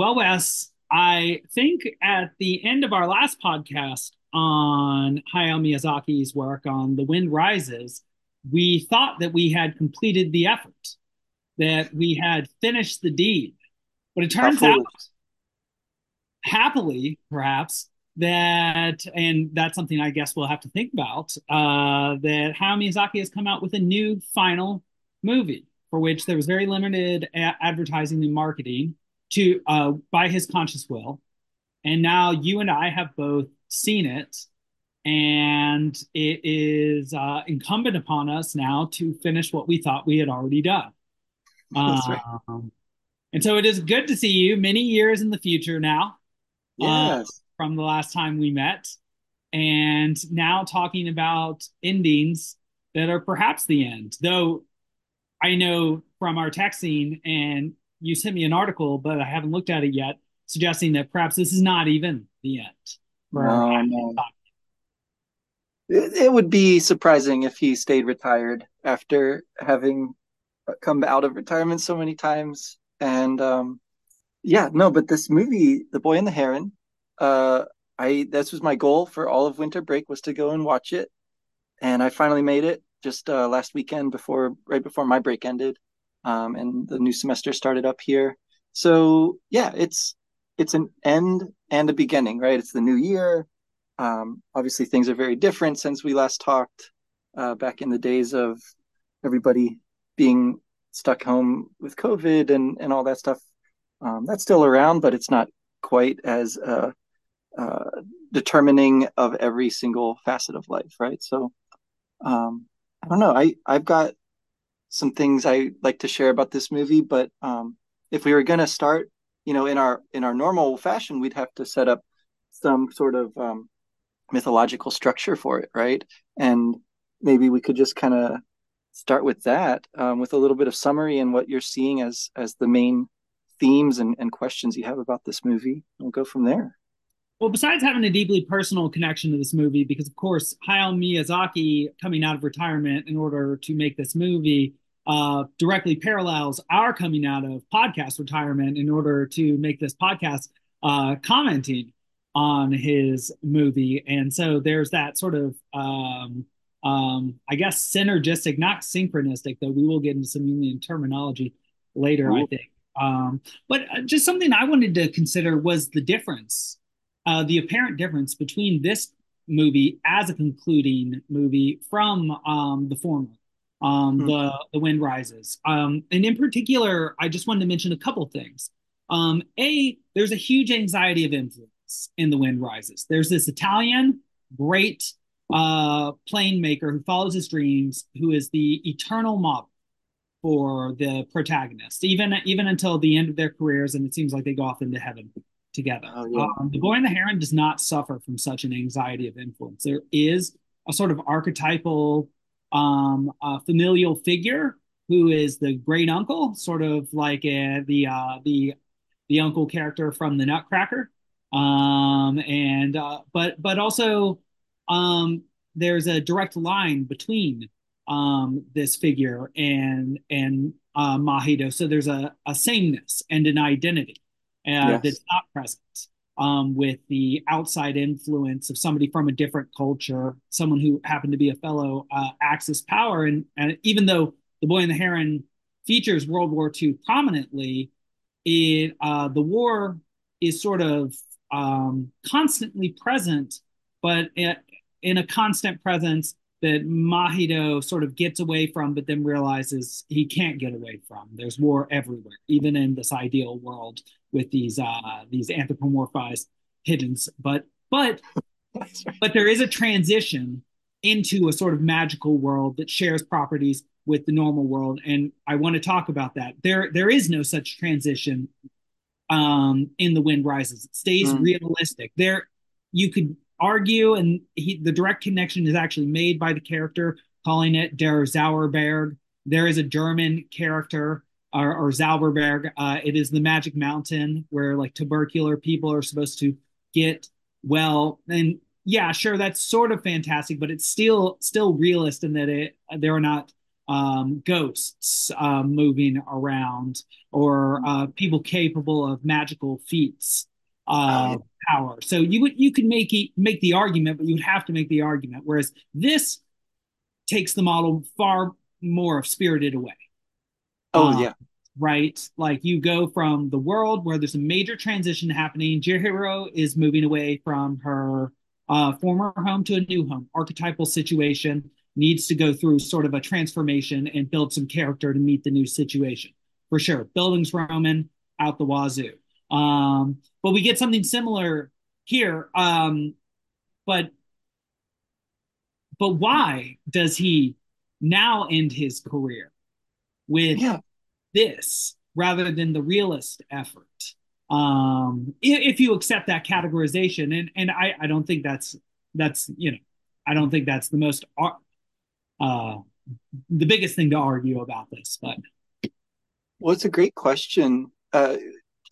Well, Wes, I think at the end of our last podcast on Hayao Miyazaki's work on The Wind Rises, we thought that we had completed the effort, that we had finished the deed. But it turns out, happily, perhaps, that, and that's something I guess we'll have to think about, uh, that Hayao Miyazaki has come out with a new final movie for which there was very limited a- advertising and marketing to uh, by his conscious will. And now you and I have both seen it, and it is uh, incumbent upon us now to finish what we thought we had already done. That's right. Um, and so it is good to see you many years in the future now uh, Yes. from the last time we met, and now talking about endings that are perhaps the end. Though I know from our texting, and you sent me an article, but I haven't looked at it yet, suggesting that perhaps this is not even the end. No, no. It, it would be surprising if he stayed retired after having come out of retirement so many times. And um, yeah, no, but this movie, The Boy and the Heron, uh, I this was my goal for all of winter break was to go and watch it, and I finally made it just uh, last weekend before right before my break ended, um, and the new semester started up here. So yeah, it's it's an end and a beginning, right? It's the new year. Um, obviously, things are very different since we last talked uh, back in the days of everybody being stuck home with COVID and and all that stuff. Um, that's still around, but it's not quite as uh, uh, determining of every single facet of life, right? So um, I don't know. I I've got some things I like to share about this movie, but um, if we were going to start, you know, in our in our normal fashion, we'd have to set up some sort of um, mythological structure for it, right? And maybe we could just kind of start with that, um, with a little bit of summary and what you're seeing as as the main themes and, and questions you have about this movie. We'll go from there. Well, besides having a deeply personal connection to this movie, because of course, Hayao Miyazaki coming out of retirement in order to make this movie uh, directly parallels our coming out of podcast retirement in order to make this podcast uh, commenting on his movie. And so there's that sort of, um, um, I guess, synergistic, not synchronistic, though we will get into some Jungian terminology later, I think. Um, but uh, just something I wanted to consider was the difference uh, the apparent difference between this movie as a concluding movie from um, the former, um, Mm, the the Wind Rises, um, and in particular, I just wanted to mention a couple things. Um, a, there's a huge anxiety of influence in the Wind Rises. There's this Italian great uh, plane maker who follows his dreams, who is the eternal model for the protagonist, even even until the end of their careers, and it seems like they go off into heaven together. Oh yeah. Um, the Boy and the Heron does not suffer from such an anxiety of influence. There is a sort of archetypal um, uh, familial figure who is the great uncle, sort of like uh, the uh, the the uncle character from the Nutcracker, um, and uh, but but also um, there's a direct line between um, this figure and and uh, Mahito. So there's a, a sameness and an identity uh, Yes. that's not present um, with the outside influence of somebody from a different culture, someone who happened to be a fellow uh, Axis power. And, and even though The Boy and the Heron features World War II prominently, it uh, the war is sort of um, constantly present, but it, in a constant presence that Mahito sort of gets away from, but then realizes he can't get away from. There's war everywhere, even in this ideal world with these uh, these anthropomorphized hiddens. But but but there is a transition into a sort of magical world that shares properties with the normal world, and I want to talk about that. There there is no such transition um, in The Wind Rises. It stays Mm, realistic. There, you could argue, and he, the direct connection is actually made by the character calling it Der Zauberberg. There is a German character or, or Zauberberg. Uh, it is the magic mountain where like tubercular people are supposed to get well. And yeah, sure, that's sort of fantastic, but it's still still realist in that it there are not um, ghosts uh, moving around or uh, people capable of magical feats uh, oh, power. So you would you could make it, make the argument, but you would have to make the argument. Whereas this takes the model far more of Spirited Away. Oh um, yeah, right. Like you go from the world where there's a major transition happening. Chihiro is moving away from her uh, former home to a new home, archetypal situation needs to go through sort of a transformation and build some character to meet the new situation. For sure. Bildungsroman out the wazoo. Um, but we get something similar here. Um, but but why does he now end his career with yeah. this rather than the realist effort? Um, if, if you accept that categorization, and and I, I don't think that's that's you know I don't think that's the most uh, the biggest thing to argue about this. But well, it's a great question. Uh,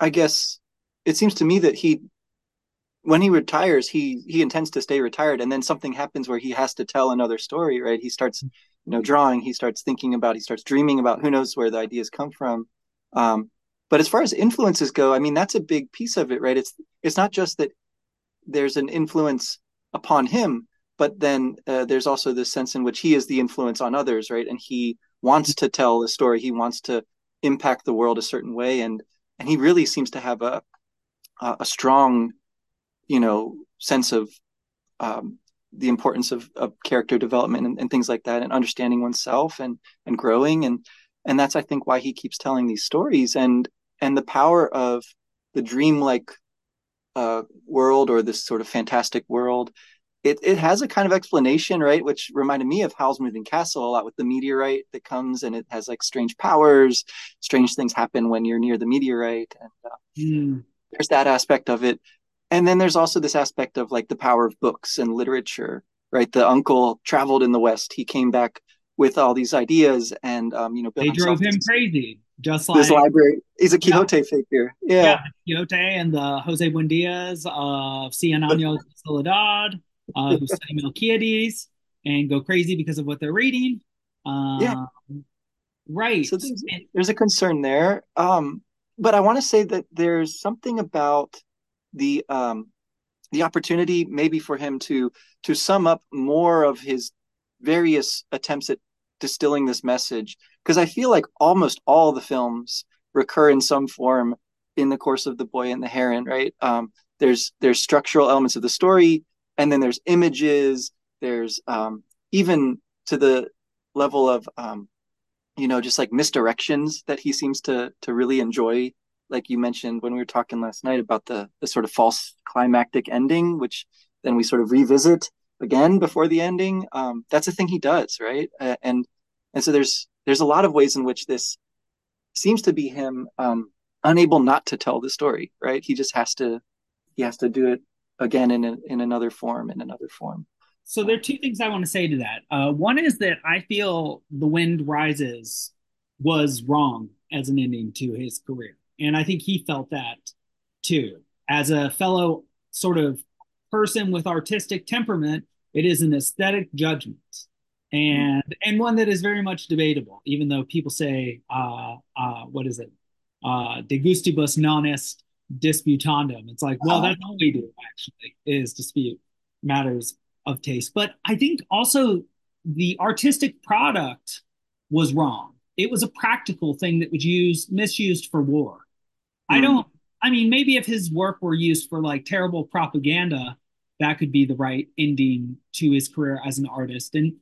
I guess it seems to me that he, when he retires, he he intends to stay retired, and then something happens where he has to tell another story. Right? He starts, you know, drawing. He starts thinking about. He starts dreaming about. Who knows where the ideas come from. Um, but as far as influences go, I mean, that's a big piece of it, right? It's it's not just that there's an influence upon him, but then uh, there's also this sense in which he is the influence on others right and he wants to tell a story he wants to impact the world a certain way and and he really seems to have a a strong you know sense of um, the importance of, of character development and, and, things like that and understanding oneself and and growing and and that's i think why he keeps telling these stories and and the power of the dreamlike uh, world or this sort of fantastic world it, it has a kind of explanation, right? Which reminded me of Howl's Moving Castle a lot with the meteorite that comes and it has like strange powers. Strange things happen when you're near the meteorite. And uh, mm. there's that aspect of it. And then there's also this aspect of like the power of books and literature, right? The uncle traveled in the West. He came back with all these ideas and, um, you know, they drove him crazy. Just like this library, he's a Quixote yeah. figure. Yeah. yeah, Quixote and the Jose Buendias of Cien Años de Soledad uh, who study Melquiades and go crazy because of what they're reading. Um, yeah. Right. So there's, there's a concern there. Um, but I want to say that there's something about the um, the opportunity maybe for him to to sum up more of his various attempts at distilling this message. Because I feel like almost all the films recur in some form in the course of the boy and the heron right? Um, there's there's structural elements of the story and then there's images there's um, even to the level of um, you know just like misdirections that he seems to to really enjoy like you mentioned when we were talking last night about the the sort of false climactic ending which then we sort of revisit again before the ending um, that's a thing he does right? Uh, and and so there's there's a lot of ways in which this seems to be him um, unable not to tell the story right? He just has to he has to do it again in a, in another form in another form. So there are two things i want to say to that. Uh, one is that i feel the wind rises was wrong as an ending to his career and i think he felt that too as a fellow sort of person with artistic temperament it is an aesthetic judgment and and one that is very much debatable even though people say uh uh what is it uh de gustibus non est disputandum. It's like, well, that's all we do actually is dispute matters of taste. But I think also the artistic product was wrong. It was a practical thing that was used misused for war. I hmm. don't I mean maybe if his work were used for like terrible propaganda, that could be the right ending to his career as an artist. And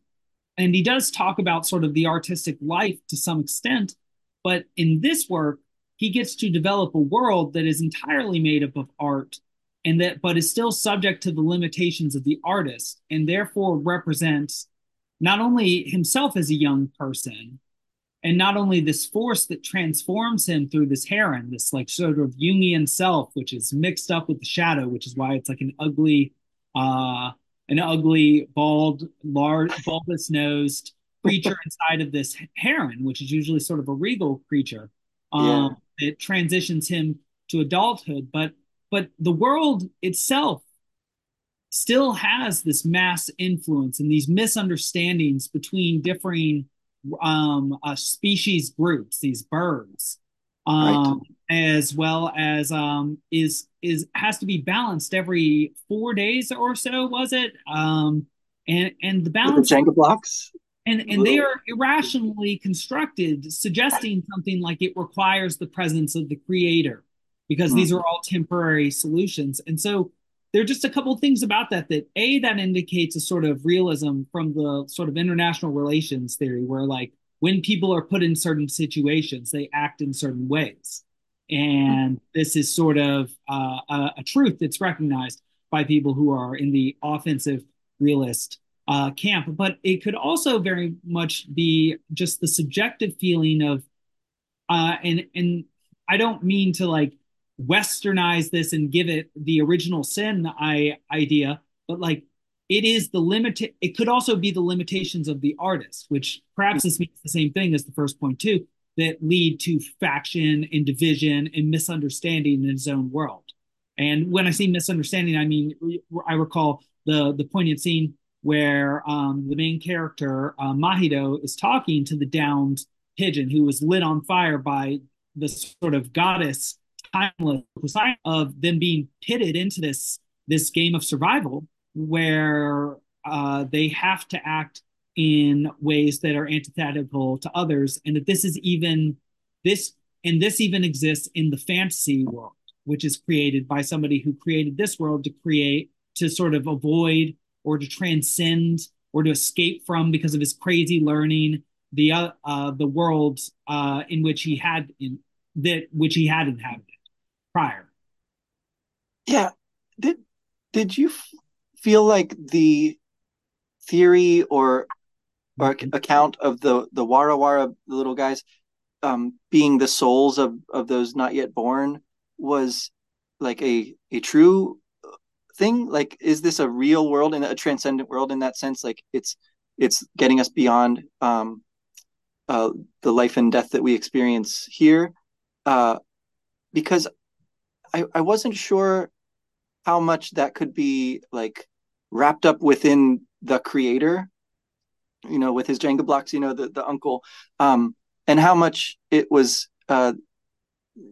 and he does talk about sort of the artistic life to some extent, but in this work he gets to develop a world that is entirely made up of art and that but is still subject to the limitations of the artist and therefore represents not only himself as a young person and not only this force that transforms him through this heron this like sort of jungian self which is mixed up with the shadow which is why it's like an ugly uh an ugly bald large bulbous nosed creature inside of this heron which is usually sort of a regal creature um, it transitions him to adulthood. But but the world itself still has this mass influence and these misunderstandings between differing um, uh, species groups, these birds, um, right. as well as um, is is has to be balanced every four days or so. Was it? Um, and and the balance Jenga blocks. And and they are irrationally constructed, suggesting something like it requires the presence of the creator, because mm. these are all temporary solutions. And so there are just a couple things about that that a that indicates a sort of realism from the sort of international relations theory where like when people are put in certain situations they act in certain ways. And this is sort of uh, a, a, truth that's recognized by people who are in the offensive realist uh, camp. But it could also very much be just the subjective feeling of uh, and and i don't mean to like westernize this and give it the original sin I, idea, but like it is the limit. It could also be the limitations of the artist, which perhaps this means the same thing as the first point too, that lead to faction and division and misunderstanding in his own world. And when I say misunderstanding, I mean I recall the the poignant scene where um, the main character uh, Mahito is talking to the downed pigeon who was lit on fire by the sort of goddess timeless of them being pitted into this this game of survival where uh, they have to act in ways that are antithetical to others, and that this is even this and this even exists in the fantasy world, which is created by somebody who created this world to create to sort of avoid or to transcend or to escape from because of his crazy learning the uh, uh the world uh, in which he had in that which he had inhabited prior. Yeah. Did did you f- feel like the theory or or account of the the Wara Wara the little guys um, being the souls of of those not yet born was like a a true thing? Like, is this a real world and a transcendent world in that sense? Like, it's it's getting us beyond um, uh, the life and death that we experience here. Uh, because I, I wasn't sure how much that could be like wrapped up within the creator, you know, with his Jenga blocks, you know, the, the uncle, um, and how much it was, uh,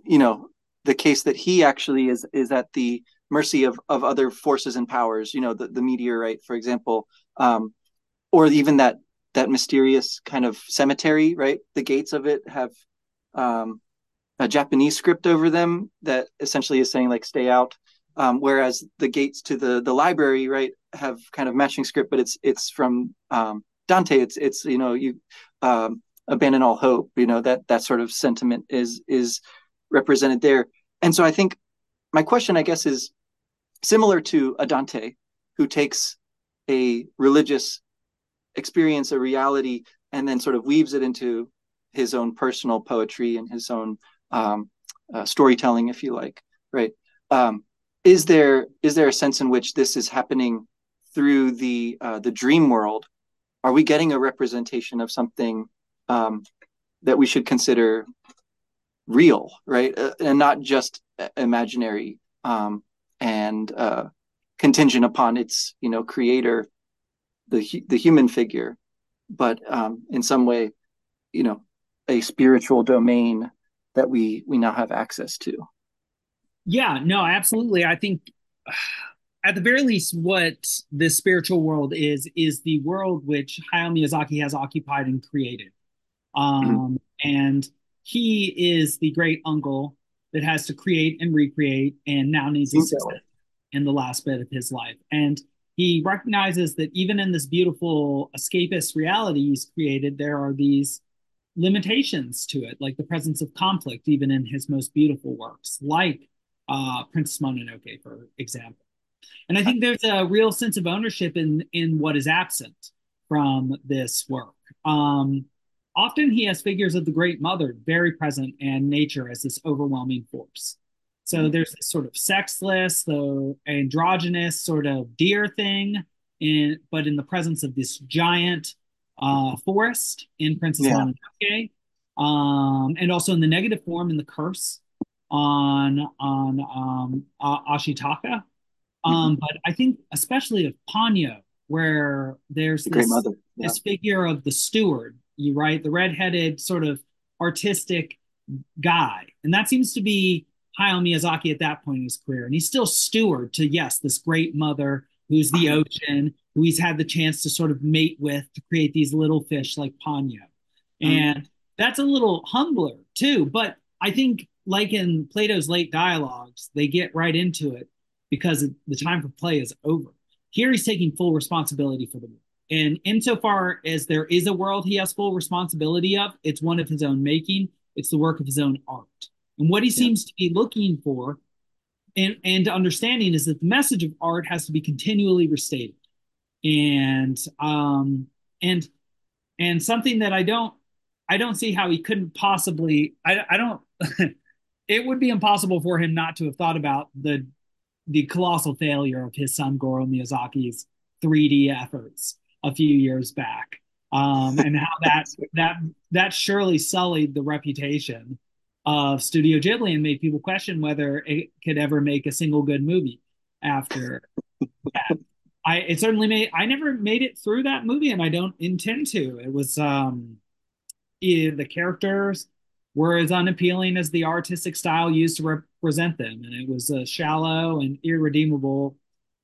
you know, the case that he actually is is at the mercy of of other forces and powers, you know, the, the meteorite, for example, um, or even that that mysterious kind of cemetery, right? The gates of it have um, a Japanese script over them that essentially is saying like stay out. Um, whereas the gates to the the library right have kind of matching script, but it's it's from um, Dante. It's it's you know you um, abandon all hope. You know that that sort of sentiment is is represented there. And so I think my question, I guess, is similar to a Dante who takes a religious experience, a reality, and then sort of weaves it into his own personal poetry and his own um, uh, storytelling, if you like, right? Um, is there is there a sense in which this is happening through the uh, the dream world? Are we getting a representation of something um, that we should consider real, right, uh, and not just imaginary um, and uh, contingent upon its you know creator, the the human figure, but um, in some way, you know, a spiritual domain that we we now have access to. Yeah no absolutely. I think at the very least what the spiritual world is is the world which hayao miyazaki has occupied and created. Um, mm-hmm. and he is the great uncle that has to create and recreate and now needs assistance in the last bit of his life. And he recognizes that even in this beautiful escapist reality he's created there are these limitations to it, like the presence of conflict, even in his most beautiful works, like uh, Princess Mononoke, for example. And I think there's a real sense of ownership in in what is absent from this work. Um, often he has figures of the Great Mother very present and nature as this overwhelming force. So mm-hmm. there's this sort of sexless, the androgynous sort of deer thing, in but in the presence of this giant uh, Forest in Princess yeah. Mononoke, um, and also in the negative form in the Curse on on um, uh, Ashitaka. Um, mm-hmm. But I think especially of Ponyo, where there's this, yeah. this figure of the steward you right the redheaded sort of artistic guy and that seems to be Hayao Miyazaki at that point in his career and he's still steward to yes this great mother who's the ocean who he's had the chance to sort of mate with to create these little fish like Ponyo mm-hmm. and that's a little humbler too but I think like in Plato's late dialogues they get right into it because the time for play is over here he's taking full responsibility for the world and insofar as there is a world he has full responsibility of, it's one of his own making. It's the work of his own art. And what he yeah. seems to be looking for and, and understanding is that the message of art has to be continually restated. And um and and something that I don't I don't see how he couldn't possibly I, I don't it would be impossible for him not to have thought about the the colossal failure of his son Goro Miyazaki's 3D efforts a few years back, um, and how that that that surely sullied the reputation of Studio Ghibli and made people question whether it could ever make a single good movie after that. I it certainly made I never made it through that movie and I don't intend to. It was um it, the characters were as unappealing as the artistic style used to represent them and it was a shallow and irredeemable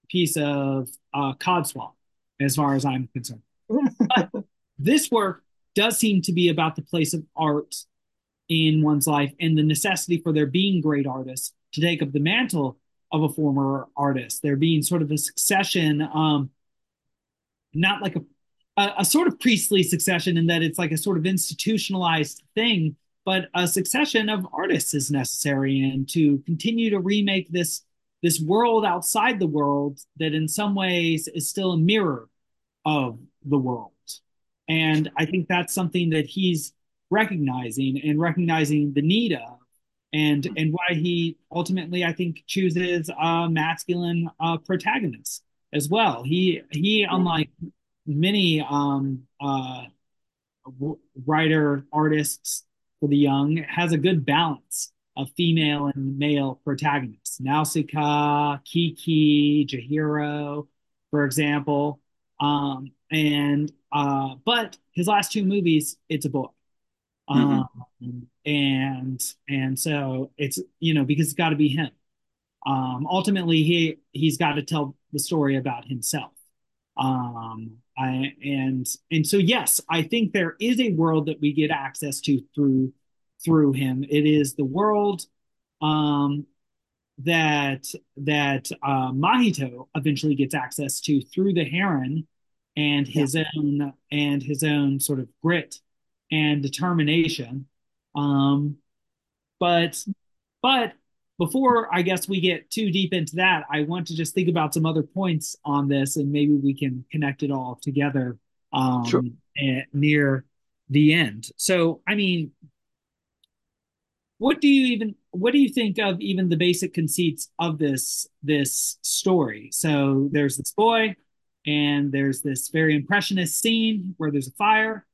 piece of uh, codswallop as far as I'm concerned. this work does seem to be about the place of art in one's life and the necessity for there being great artists to take up the mantle of a former artist. There being sort of a succession, um, not like a, a, a sort of priestly succession in that it's like a sort of institutionalized thing, but a succession of artists is necessary and to continue to remake this this world outside the world that in some ways is still a mirror of the world. And I think that's something that he's recognizing and recognizing the need of and and why he ultimately I think chooses a masculine uh, protagonist as well. He he unlike many um, uh, writer artists for the young has a good balance of female and male protagonists. Nausicaa, Kiki, Chihiro, for example. Um, and uh, but his last two movies, it's a boy. Mm-hmm. Um, and and so it's you know because it's got to be him. Um, ultimately, he he's got to tell the story about himself. Um, I, and and so yes, I think there is a world that we get access to through through him. It is the world um, that that uh, Mahito eventually gets access to through the Heron and his yeah. own and his own sort of grit and determination. Um, but but before I guess we get too deep into that, I want to just think about some other points on this, and maybe we can connect it all together um, sure. near the end. So, I mean, what do you even what do you think of even the basic conceits of this this story so there's this boy and there's this very impressionist scene where there's a fire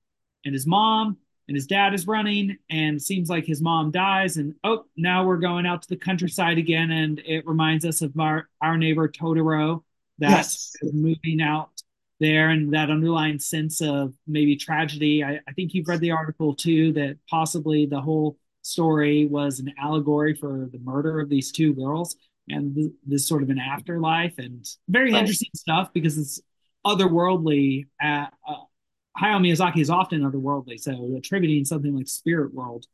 and his mom and his dad is running and seems like his mom dies and oh now we're going out to the countryside again and it reminds us of our, our neighbor totoro that's yes. moving out there and that underlying sense of maybe tragedy I, I think you've read the article too that possibly the whole story was an allegory for the murder of these two girls and th- this sort of an afterlife and very right. interesting stuff because it's otherworldly. At, uh, Hayao Miyazaki is often otherworldly, so attributing something like spirit world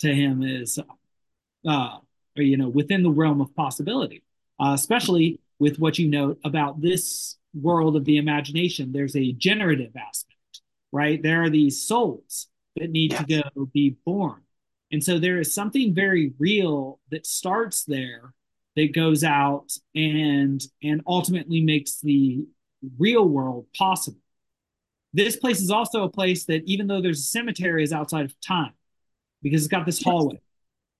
to him is, uh, you know, within the realm of possibility. Uh, especially with what you note about this world of the imagination, there's a generative aspect, right? There are these souls that need yes. to go be born and so there is something very real that starts there that goes out and and ultimately makes the real world possible. This place is also a place that even though there's a cemetery is outside of time because it's got this hallway.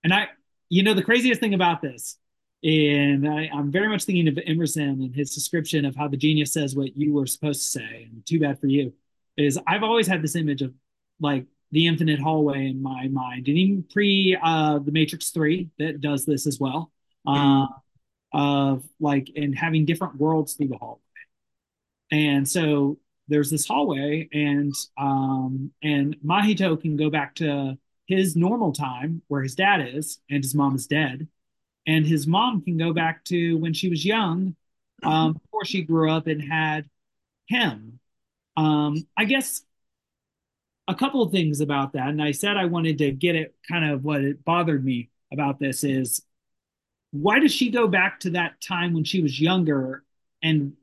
And I you know the craziest thing about this and I, am very much thinking of Emerson and his description of how the genius says what you were supposed to say, and too bad for you. Is I've always had this image of like the infinite hallway in my mind, and even pre uh, the Matrix Three that does this as well, uh, of like and having different worlds through the hallway, and so there's this hallway, and um, and Mahito can go back to his normal time where his dad is, and his mom is dead, and his mom can go back to when she was young, um, before she grew up and had him. Um, I guess a couple of things about that, and I said I wanted to get it kind of what it bothered me about this is why does she go back to that time when she was younger? And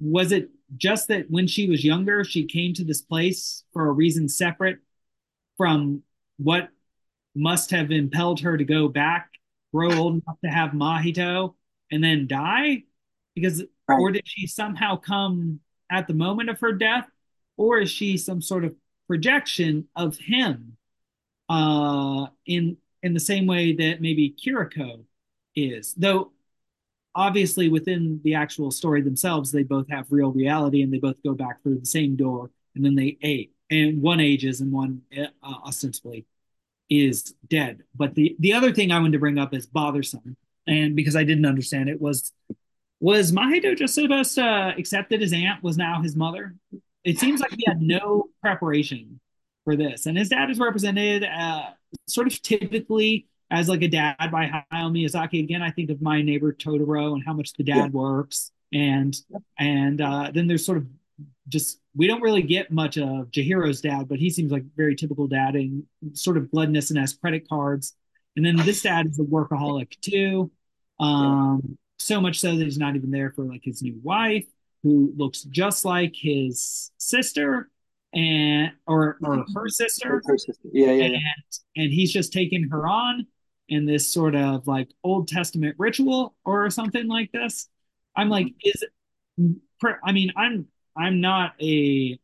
was it just that when she was younger she came to this place for a reason separate from what must have impelled her to go back grow old enough to have mahito and then die because right. or did she somehow come at the moment of her death or is she some sort of projection of him uh in in the same way that maybe kiriko is though obviously within the actual story themselves they both have real reality and they both go back through the same door and then they ate and one ages and one uh, ostensibly is dead. But the the other thing i wanted to bring up is bothersome. And because i didn't understand it was was mahito just supposed to accept that his aunt was now his mother? It seems like he had no preparation for this. And his dad is represented uh, sort of typically as like a dad by Hayao Miyazaki. Again, I think of My Neighbor Totoro and how much the dad yeah. works, and and uh, then there's sort of just we don't really get much of Chihiro's dad, but he seems like very typical dad and sort of gluttonous and has credit cards. And then this dad is a workaholic too. Um, yeah. so much so that he's not even there for like his new wife, who looks just like his sister and or or her sister. Her sister. Yeah, yeah, and, yeah. And he's just taking her on in this sort of like Old Testament ritual or something like this. I'm like, is I mean, I'm I'm not a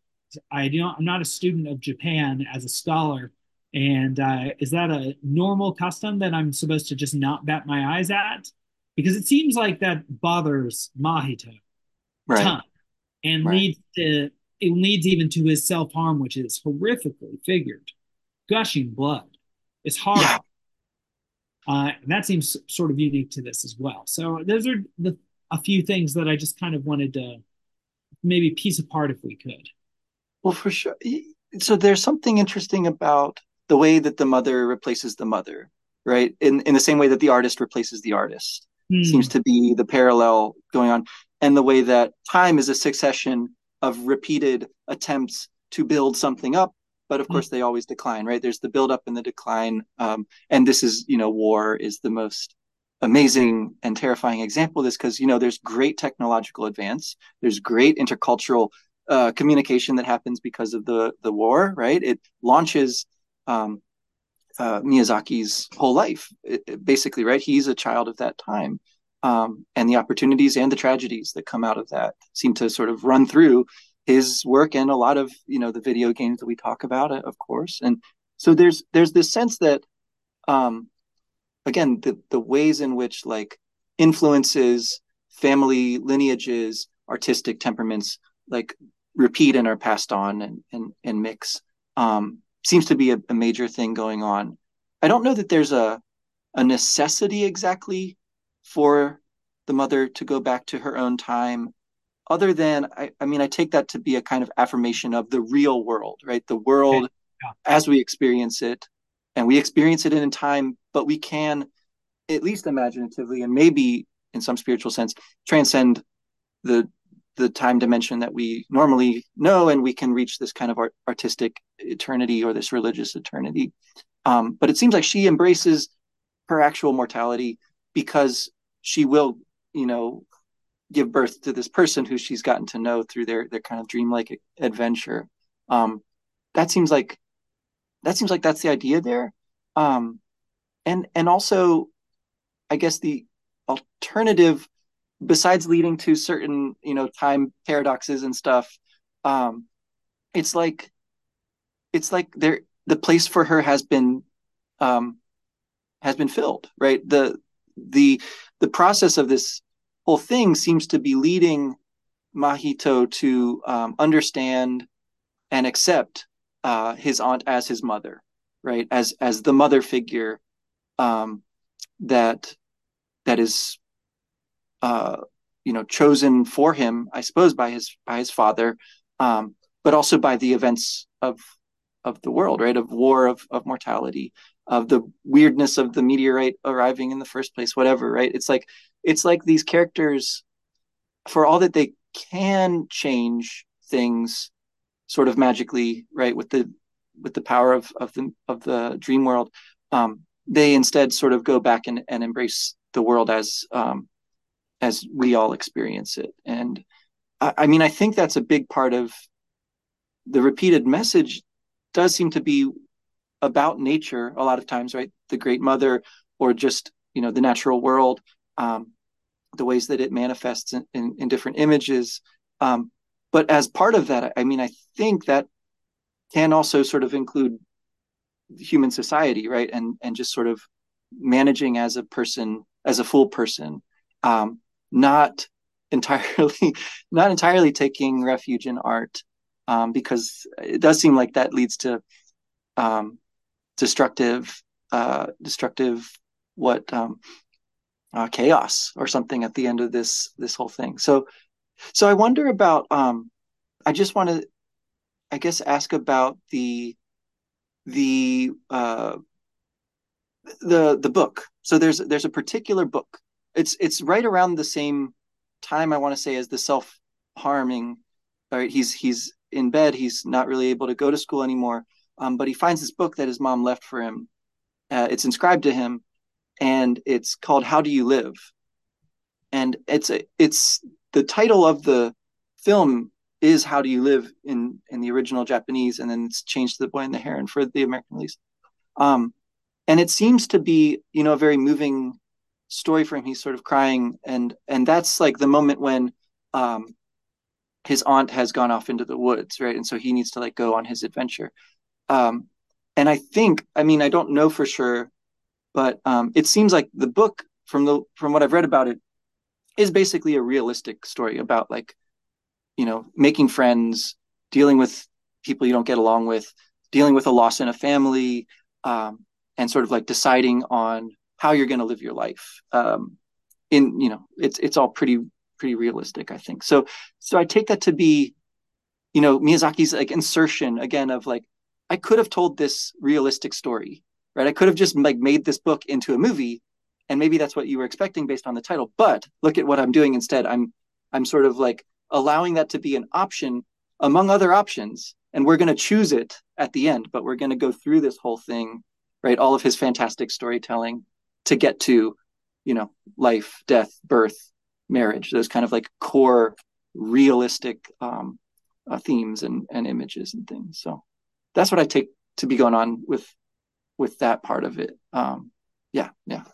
I do not I'm not a student of Japan as a scholar. And uh, is that a normal custom that I'm supposed to just not bat my eyes at? Because it seems like that bothers Mahito right. and right. leads to it leads even to his self harm, which is horrifically figured, gushing blood. It's hard. Yeah. Uh, and that seems sort of unique to this as well. So those are the a few things that I just kind of wanted to maybe piece apart if we could. Well, for sure. So there's something interesting about the way that the mother replaces the mother, right? In in the same way that the artist replaces the artist. Hmm. Seems to be the parallel going on. And the way that time is a succession of repeated attempts to build something up but of mm-hmm. course they always decline right? There's the buildup and the decline um, and this is you know war is the most amazing and terrifying example of this because you know there's great technological advance there's great intercultural uh, communication that happens because of the the war right? It launches um, uh, miyazaki's whole life it, it basically right? He's a child of that time um, and the opportunities and the tragedies that come out of that seem to sort of run through his work and a lot of you know the video games that we talk about uh, of course. And so there's there's this sense that um again the the ways in which like influences family lineages artistic temperaments like repeat and are passed on and and, and mix um seems to be a, a major thing going on. I don't know that there's a a necessity exactly for the mother to go back to her own time other than I, I mean i take that to be a kind of affirmation of the real world right? The world yeah. as we experience it and we experience it in time but we can at least imaginatively and maybe in some spiritual sense transcend the the time dimension that we normally know and we can reach this kind of art, artistic eternity or this religious eternity. Um, but it seems like she embraces her actual mortality because she will you know give birth to this person who she's gotten to know through their their kind of dreamlike adventure. Um that seems like that seems like that's the idea there. Um and and also i guess the alternative besides leading to certain you know time paradoxes and stuff um it's like it's like there the place for her has been um has been filled right? The the the process of this whole thing seems to be leading Mahito to um, understand and accept uh, his aunt as his mother, right? As as the mother figure um, that that is, uh, you know, chosen for him, I suppose, by his by his father, um, but also by the events of of the world, right? Of war, of of mortality, of the weirdness of the meteorite arriving in the first place, whatever, right? It's like it's like these characters, for all that they can change things, sort of magically, right, with the with the power of of the of the dream world, um, they instead sort of go back and, and embrace the world as um, as we all experience it. And I, I mean, I think that's a big part of the repeated message does seem to be about nature a lot of times, right? The great mother or just, you know, the natural world, um, the ways that it manifests in, in, in different images. Um, but as part of that, I mean, I think that can also sort of include human society, right? And and just sort of managing as a person, as a full person, um, not entirely not entirely taking refuge in art, um, because it does seem like that leads to um, destructive uh, destructive what um, uh, chaos or something at the end of this this whole thing. So so I wonder about um, I just want to I guess ask about the the uh, the the book. So there's there's a particular book. It's it's right around the same time I want to say as the self harming. All right, he's he's in bed. He's not really able to go to school anymore. Um, but he finds this book that his mom left for him. Uh, it's inscribed to him, and it's called "How Do You Live?" And it's a, it's the title of the film is How Do You Live in in the original Japanese, and then it's changed to The Boy and the Heron for the American release. Um, and it seems to be, you know, a very moving story for him. He's sort of crying, and and that's like the moment when um, his aunt has gone off into the woods, right? And so he needs to like go on his adventure. Um, and I think, I mean, I don't know for sure, but um, it seems like the book, from the from what I've read about it, is basically a realistic story about like you know making friends dealing with people you don't get along with dealing with a loss in a family um, and sort of like deciding on how you're going to live your life. Um, in you know it's it's all pretty pretty realistic i think. So so i take that to be you know miyazaki's like insertion again of like i could have told this realistic story right i could have just like made this book into a movie and maybe that's what you were expecting based on the title but look at what i'm doing instead i'm i'm sort of like allowing that to be an option among other options. And we're going to choose it at the end, but we're going to go through this whole thing, right? All of his fantastic storytelling to get to, you know, life, death, birth, marriage, those kind of like core realistic um, uh, themes and, and images and things. So that's what I take to be going on with with that part of it. Um, yeah, yeah.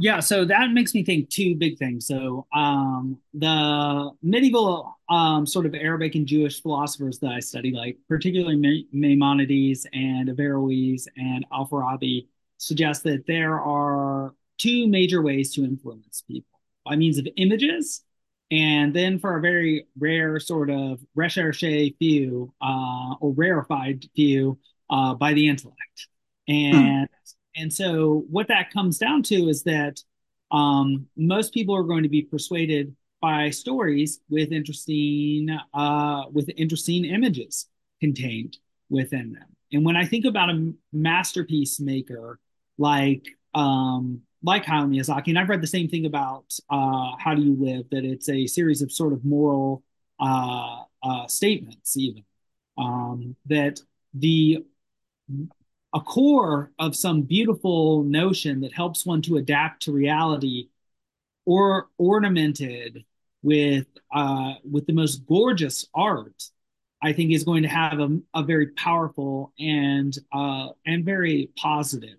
Yeah, so that makes me think two big things. So um, the medieval um, sort of Arabic and Jewish philosophers that I study, like particularly Maimonides and Averroes and Al-Farabi, suggest that there are two major ways to influence people by means of images, and then for a very rare sort of recherche few uh, or rarefied few uh, by the intellect. And hmm and so what that comes down to is that um, most people are going to be persuaded by stories with interesting uh, with interesting images contained within them. And when I think about a masterpiece maker like um, like Hayao Miyazaki, and I've read the same thing about uh, How Do You Live, that it's a series of sort of moral uh, uh, statements, even um, that the a core of some beautiful notion that helps one to adapt to reality or ornamented with uh, with the most gorgeous art i think is going to have a, a very powerful and uh, and very positive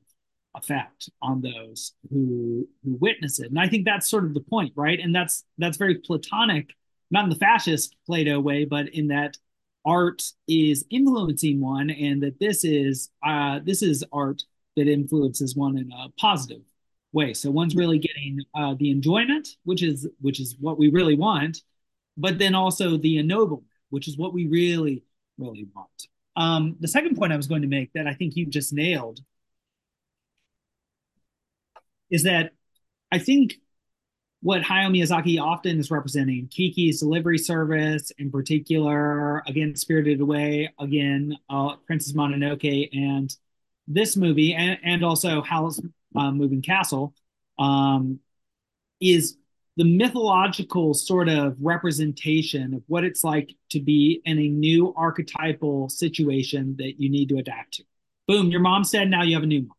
effect on those who who witness it. And i think that's sort of the point right? And that's that's very platonic not in the fascist plato way but in that art is influencing one and that this is uh, this is art that influences one in a positive way. So one's really getting uh, the enjoyment which is which is what we really want but then also the ennoblement which is what we really really want. Um, the second point i was going to make that i think you just nailed is that i think what Hayao Miyazaki often is representing Kiki's delivery service, in particular, again, Spirited Away, again, uh, Princess Mononoke, and this movie, and, and also Howl's uh, Moving Castle, um, is the mythological sort of representation of what it's like to be in a new archetypal situation that you need to adapt to. Boom, your mom's dead. Now you have a new mom.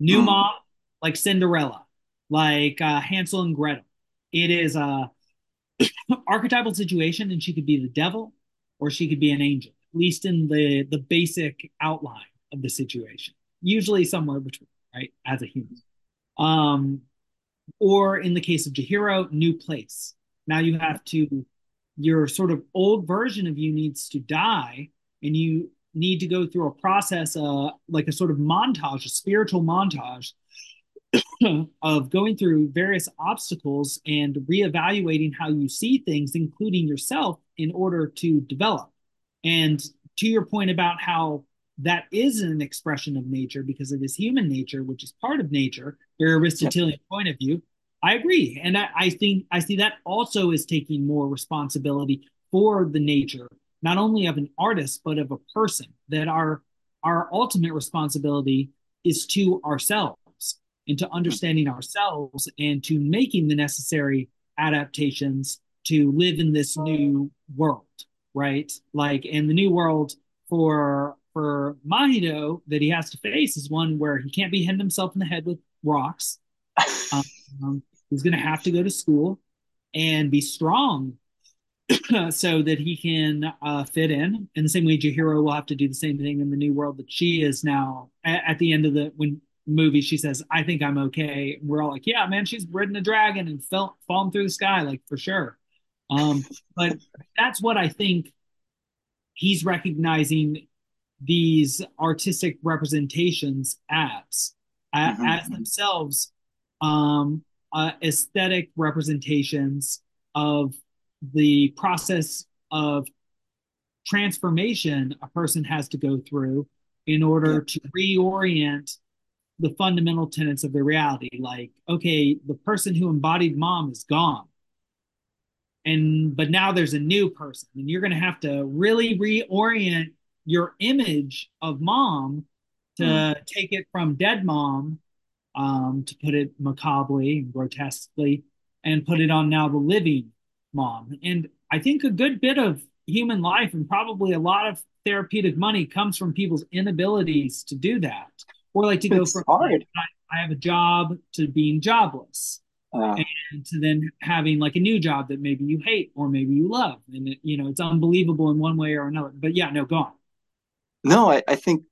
New mm. mom, like Cinderella, like uh, Hansel and Gretel. It is a archetypal situation, and she could be the devil or she could be an angel, at least in the the basic outline of the situation. Usually somewhere between, right? As a human. Um, or in the case of Chihiro, new place. Now you have to, your sort of old version of you needs to die, and you need to go through a process, uh, like a sort of montage, a spiritual montage of going through various obstacles and reevaluating how you see things, including yourself, in order to develop. And to your point about how that is an expression of nature because it is human nature, which is part of nature, your Aristotelian point of view. I agree. And I, I think I see that also is taking more responsibility for the nature, not only of an artist, but of a person, that our our ultimate responsibility is to ourselves into understanding ourselves and to making the necessary adaptations to live in this new world, right? Like, in the new world for for Mahito that he has to face is one where he can't be hitting himself in the head with rocks. Um, he's going to have to go to school and be strong so that he can uh, fit in. In the same way, Chihiro will have to do the same thing in the new world that she is now. At, at the end of the when movie, she says, "I think I'm okay." And we're all like, "Yeah, man, she's ridden a dragon and fell fallen through the sky, like for sure." Um, but that's what I think he's recognizing these artistic representations as mm-hmm. as themselves um, uh, aesthetic representations of the process of transformation a person has to go through in order to reorient the fundamental tenets of the reality. Like, okay, the person who embodied mom is gone. And but now there's a new person, and you're going to have to really reorient your image of mom to mm. take it from dead mom, um, to put it macabrely and grotesquely, and put it on now the living mom. And I think a good bit of human life and probably a lot of therapeutic money comes from people's inabilities to do that or like to go from hard. I, have a job to being jobless. Uh, and to then having like a new job that maybe you hate or maybe you love. And it, you know it's unbelievable in one way or another. But yeah no go on. No i, I think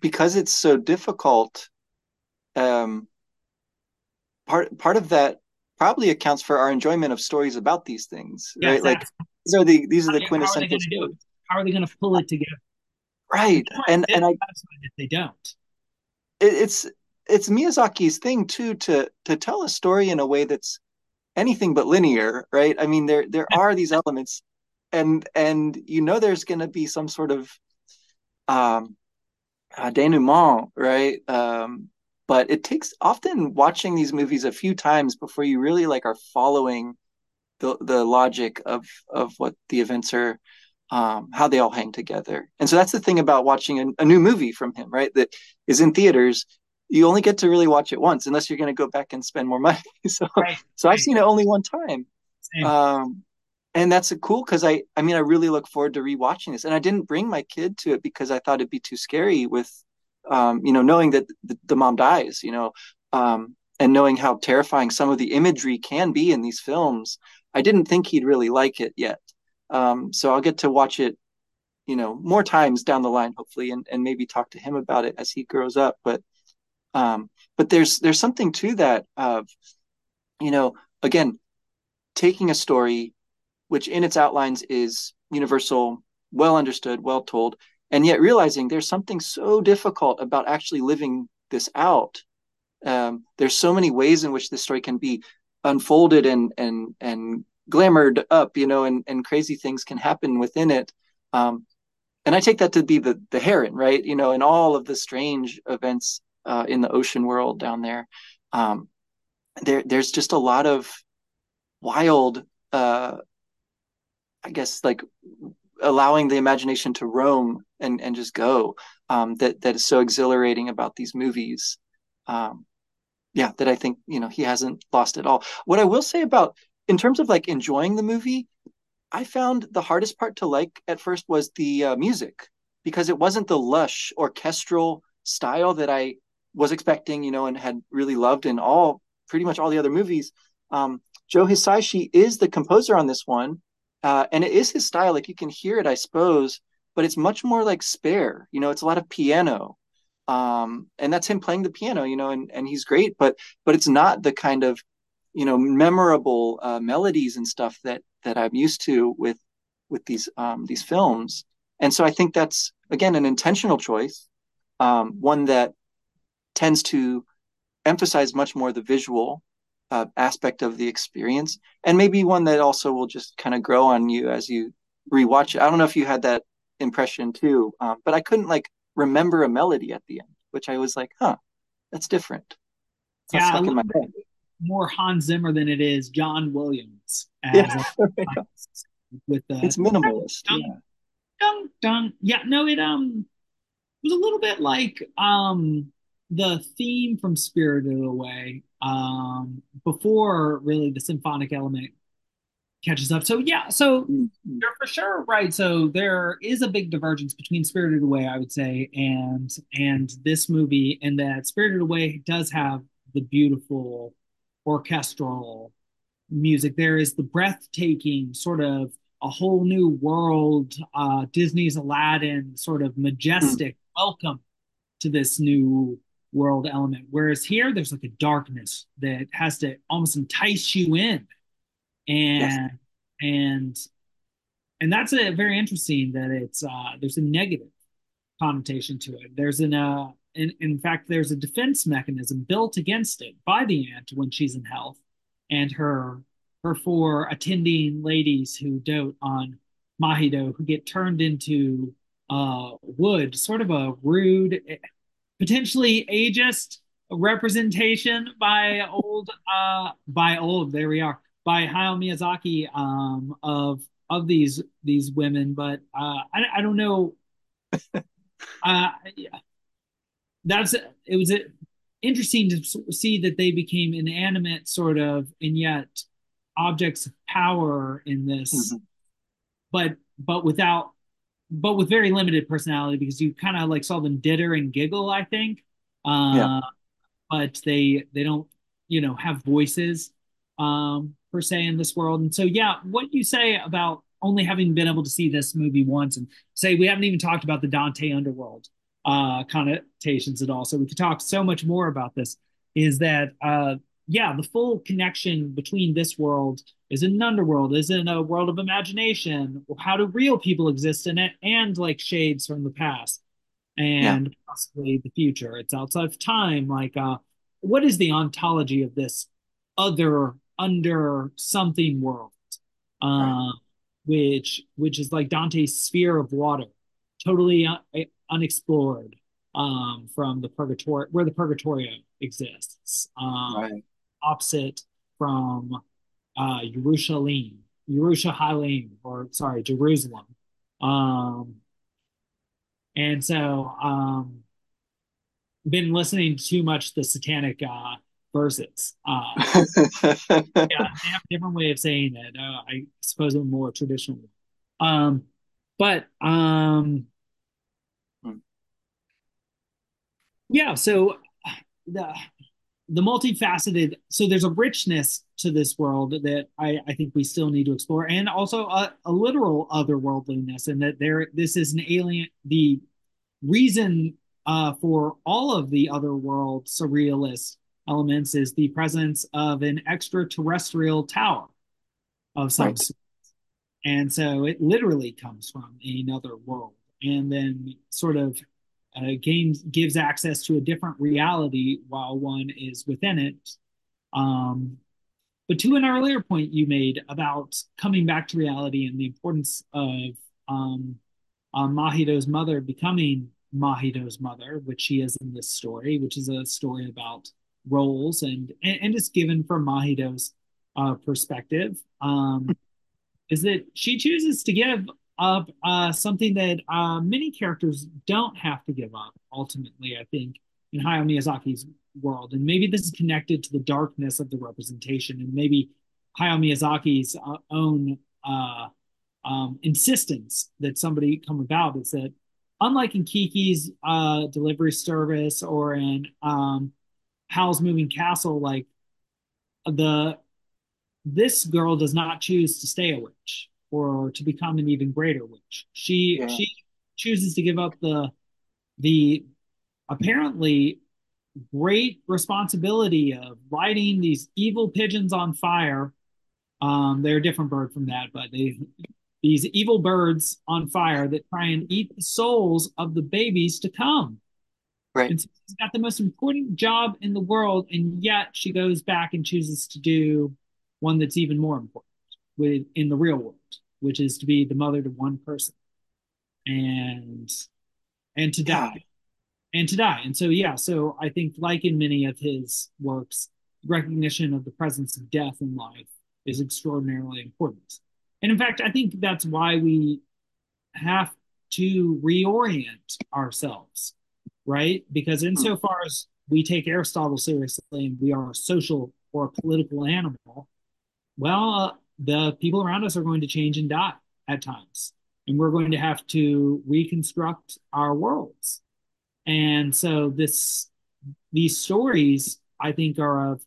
because it's so difficult um part part of that probably accounts for our enjoyment of stories about these things yeah, right? Exactly. like these are the these are the quintessential how are they going to pull it together? Right. And and i they don't it's it's Miyazaki's thing too to to tell a story in a way that's anything but linear, right? I mean, there there are these elements, and and you know there's going to be some sort of um, uh, denouement, right? Um, but it takes often watching these movies a few times before you really like are following the the logic of of what the events are um, how they all hang together. And so that's the thing about watching a, a, new movie from him, right? That is in theaters. You only get to really watch it once, unless you're going to go back and spend more money. so, right, so. I've seen it only one time, um, and that's cool because I, I mean, I really look forward to rewatching this. And I didn't bring my kid to it because I thought it'd be too scary with, um, you know, knowing that the, the mom dies, you know, um, and knowing how terrifying some of the imagery can be in these films. I didn't think he'd really like it yet. Um, so I'll get to watch it, you know, more times down the line, hopefully, and, and maybe talk to him about it as he grows up. But um, but there's there's something to that of, you know, again, taking a story, which in its outlines is universal, well understood, well told, and yet realizing there's something so difficult about actually living this out. Um, there's so many ways in which this story can be unfolded and and and glamored up, you know, and, and crazy things can happen within it. Um, and I take that to be the the heron, right? You know, and all of the strange events uh, in the ocean world down there. Um, there, there's just a lot of wild uh i guess like allowing the imagination to roam and and just go um that that is so exhilarating about these movies um yeah that i think you know he hasn't lost at all what i will say about in terms of like enjoying the movie i found the hardest part to like at first was the uh, music because it wasn't the lush orchestral style that i was expecting you know and had really loved in all pretty much all the other movies. Um, joe hisaishi is the composer on this one uh, and it is his style. Like you can hear it i suppose but it's much more like spare. You know it's a lot of piano. Um, and that's him playing the piano you know and, and he's great but but it's not the kind of you know memorable uh, melodies and stuff that that i'm used to with with these um, these films. And so i think that's again an intentional choice um, one that tends to emphasize much more the visual uh, aspect of the experience and maybe one that also will just kind of grow on you as you rewatch it. I don't know if you had that impression too um, but i couldn't like remember a melody at the end which i was like huh that's different. Yeah, stuck in my head more hans zimmer than it is john williams yeah. with the it's minimalist dun, yeah. Dun, dun. yeah no it um was a little bit like um the theme from spirited away um, before really the symphonic element catches up. So yeah, so mm-hmm. you're for sure right. So there is a big divergence between Spirited Away, I would say, and and this movie, and that Spirited Away does have the beautiful orchestral music. There is the breathtaking sort of a whole new world, uh, Disney's Aladdin, sort of majestic mm-hmm. welcome to this new world element. Whereas here, there's like a darkness that has to almost entice you in, and yes. and and that's a very interesting that it's uh, there's a negative connotation to it. There's an uh, in, in fact, there's a defense mechanism built against it by the ant when she's in health, and her her four attending ladies who dote on Mahito, who get turned into uh, wood, sort of a rude potentially ageist representation by old uh by old there we are by Hayao Miyazaki um of of these these women but uh I, I don't know uh yeah. That's it was interesting to see that they became inanimate sort of and yet objects of power in this mm-hmm. but but without but with very limited personality because you kind of like saw them ditter and giggle, I think. Uh, yeah. But they they don't you know have voices um, per se in this world. And so yeah, what you say about only having been able to see this movie once and say we haven't even talked about the Dante underworld uh, connotations at all. So we could talk so much more about this. Is that uh, yeah, the full connection between this world is in an underworld, is in a world of imagination. How do real people exist in it? And like shades from the past and yeah. possibly the future. It's outside of time. Like, uh, what is the ontology of this other under something world? Uh, right. which which is like Dante's sphere of water, totally un- unexplored um, from the purgatory where the purgatorio exists. Um, right opposite from uh, Jerusalem, Jerusalem, or sorry, Jerusalem. Um, and so, um, been listening too much the satanic uh, verses. Uh, yeah, they have a different way of saying it. Uh, I suppose a more traditional. Um, but um, yeah, so the the multifaceted so there's a richness to this world that I, I think we still need to explore and also a, a literal otherworldliness and that there this is an alien the reason uh, for all of the other world surrealist elements is the presence of an extraterrestrial tower of some right. sort and so it literally comes from another world and then sort of uh, games gives access to a different reality while one is within it. Um, but to an earlier point you made about coming back to reality and the importance of um, uh, Mahito's mother becoming Mahito's mother, which she is in this story, which is a story about roles and and, and is given from Mahito's uh, perspective um, is that she chooses to give up uh, something that uh, many characters don't have to give up. Ultimately, I think in Hayao Miyazaki's world, and maybe this is connected to the darkness of the representation, and maybe Hayao Miyazaki's uh, own uh, um, insistence that somebody come about is that unlike in Kiki's uh, delivery service or in um, Howl's Moving Castle, like the this girl does not choose to stay a witch or to become an even greater witch. She yeah. she chooses to give up the the apparently great responsibility of lighting these evil pigeons on fire. Um, they're a different bird from that, but they these evil birds on fire that try and eat the souls of the babies to come. Right. And so she's got the most important job in the world, and yet she goes back and chooses to do one that's even more important with in the real world, which is to be the mother to one person. And and to die. And to die. And so yeah, so I think like in many of his works, recognition of the presence of death in life is extraordinarily important. And in fact, I think that's why we have to reorient ourselves, right? Because hmm. insofar as we take Aristotle seriously and we are a social or a political animal, well, the people around us are going to change and die at times. And we're going to have to reconstruct our worlds. And so this these stories, I think, are of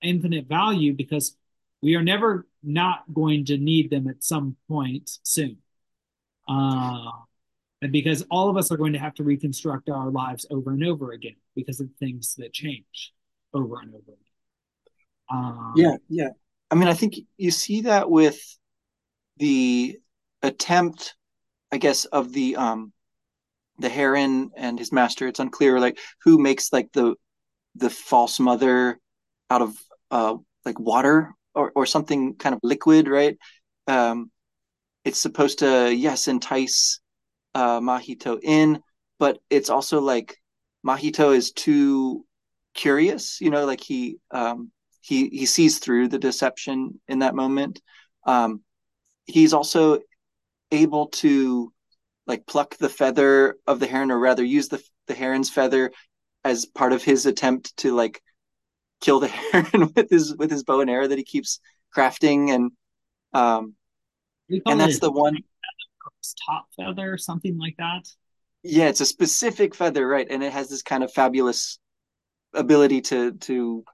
infinite value because we are never not going to need them at some point soon. Uh, and because all of us are going to have to reconstruct our lives over and over again because of things that change over and over again. Um, yeah, yeah. I mean, I think you see that with the attempt, I guess, of the um the heron and his master. It's unclear like who makes like the the false mother out of uh like water or, or something kind of liquid, right? Um, it's supposed to, yes, entice uh, Mahito in, but it's also like Mahito is too curious, you know, like he um, he he sees through the deception in that moment. Um, he's also able to like pluck the feather of the heron, or rather, use the the heron's feather as part of his attempt to like kill the heron with his with his bow and arrow that he keeps crafting and um and that's the one top feather or something like that yeah it's a specific feather right and it has this kind of fabulous ability to to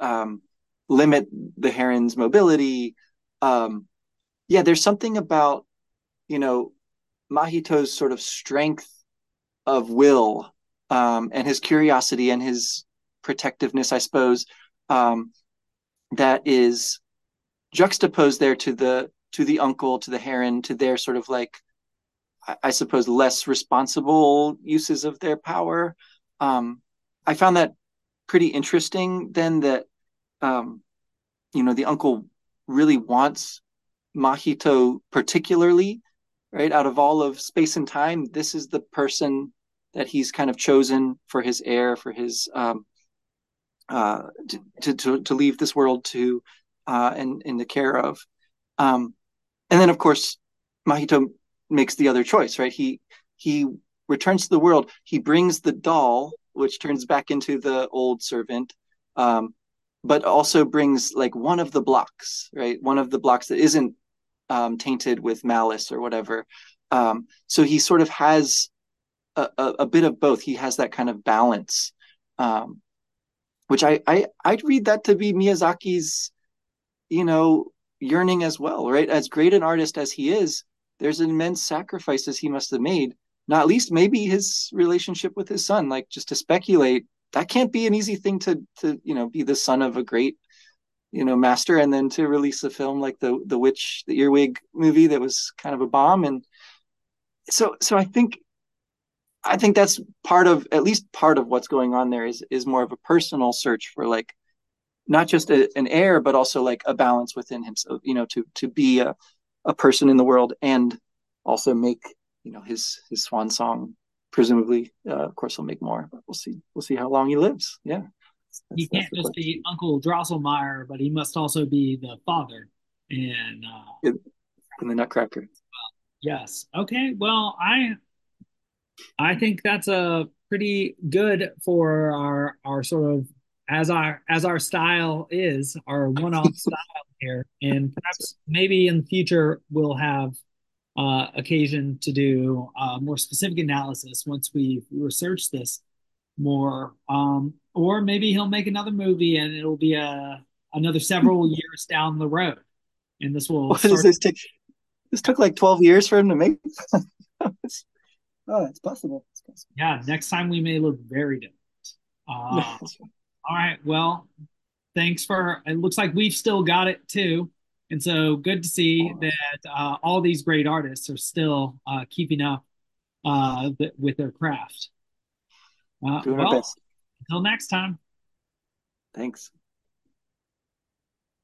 um limit the heron's mobility um yeah there's something about you know mahito's sort of strength of will um and his curiosity and his protectiveness, I suppose, um, that is juxtaposed there to the to the uncle, to the heron, to their sort of like, I, I suppose, less responsible uses of their power. Um, I found that pretty interesting. Then that, um, you know, the uncle really wants Mahito particularly, right? Out of all of space and time, this is the person that he's kind of chosen for his heir, for his um, uh, to, to, to leave this world to uh, in in the care of. Um, and then, of course, Mahito makes the other choice, right? He he returns to the world. He brings the doll, which turns back into the old servant, um, but also brings like one of the blocks, right? One of the blocks that isn't um, tainted with malice or whatever. Um, so he sort of has a, a, a, bit of both. He has that kind of balance. Um, which I, I I'd read that to be Miyazaki's, you know, yearning as well, right? As great an artist as he is, there's immense sacrifices he must have made. Not least maybe his relationship with his son. Like just to speculate, that can't be an easy thing to to you know be the son of a great you know master and then to release a film like the the witch the earwig movie that was kind of a bomb. And so so i think I think that's part of at least part of what's going on there is is more of a personal search for like not just a, an heir but also like a balance within himself you know to to be a, a person in the world and also make you know his his swan song presumably uh, of course he'll make more but we'll see we'll see how long he lives yeah That's, he can't just question. be Uncle Drosselmeyer, but he must also be the father. And uh, in, in the Nutcracker. yes, okay. Well, I I think that's a pretty good for our our sort of as our as our style is our one-off style here, and perhaps maybe in the future we'll have uh, occasion to do uh, more specific analysis once we've researched this more. Um, or maybe he'll make another movie and it'll be a another several years down the road, and this will What does this take? This took like 12 years for him to make. oh, it's possible. It's possible. Yeah, next time we may look very different. Uh, all right. Well, thanks for. It looks like we've still got it too. And so good to see that uh, all these great artists are still uh, keeping up uh, th- with their craft. Uh, Doing our best. until next time. Thanks.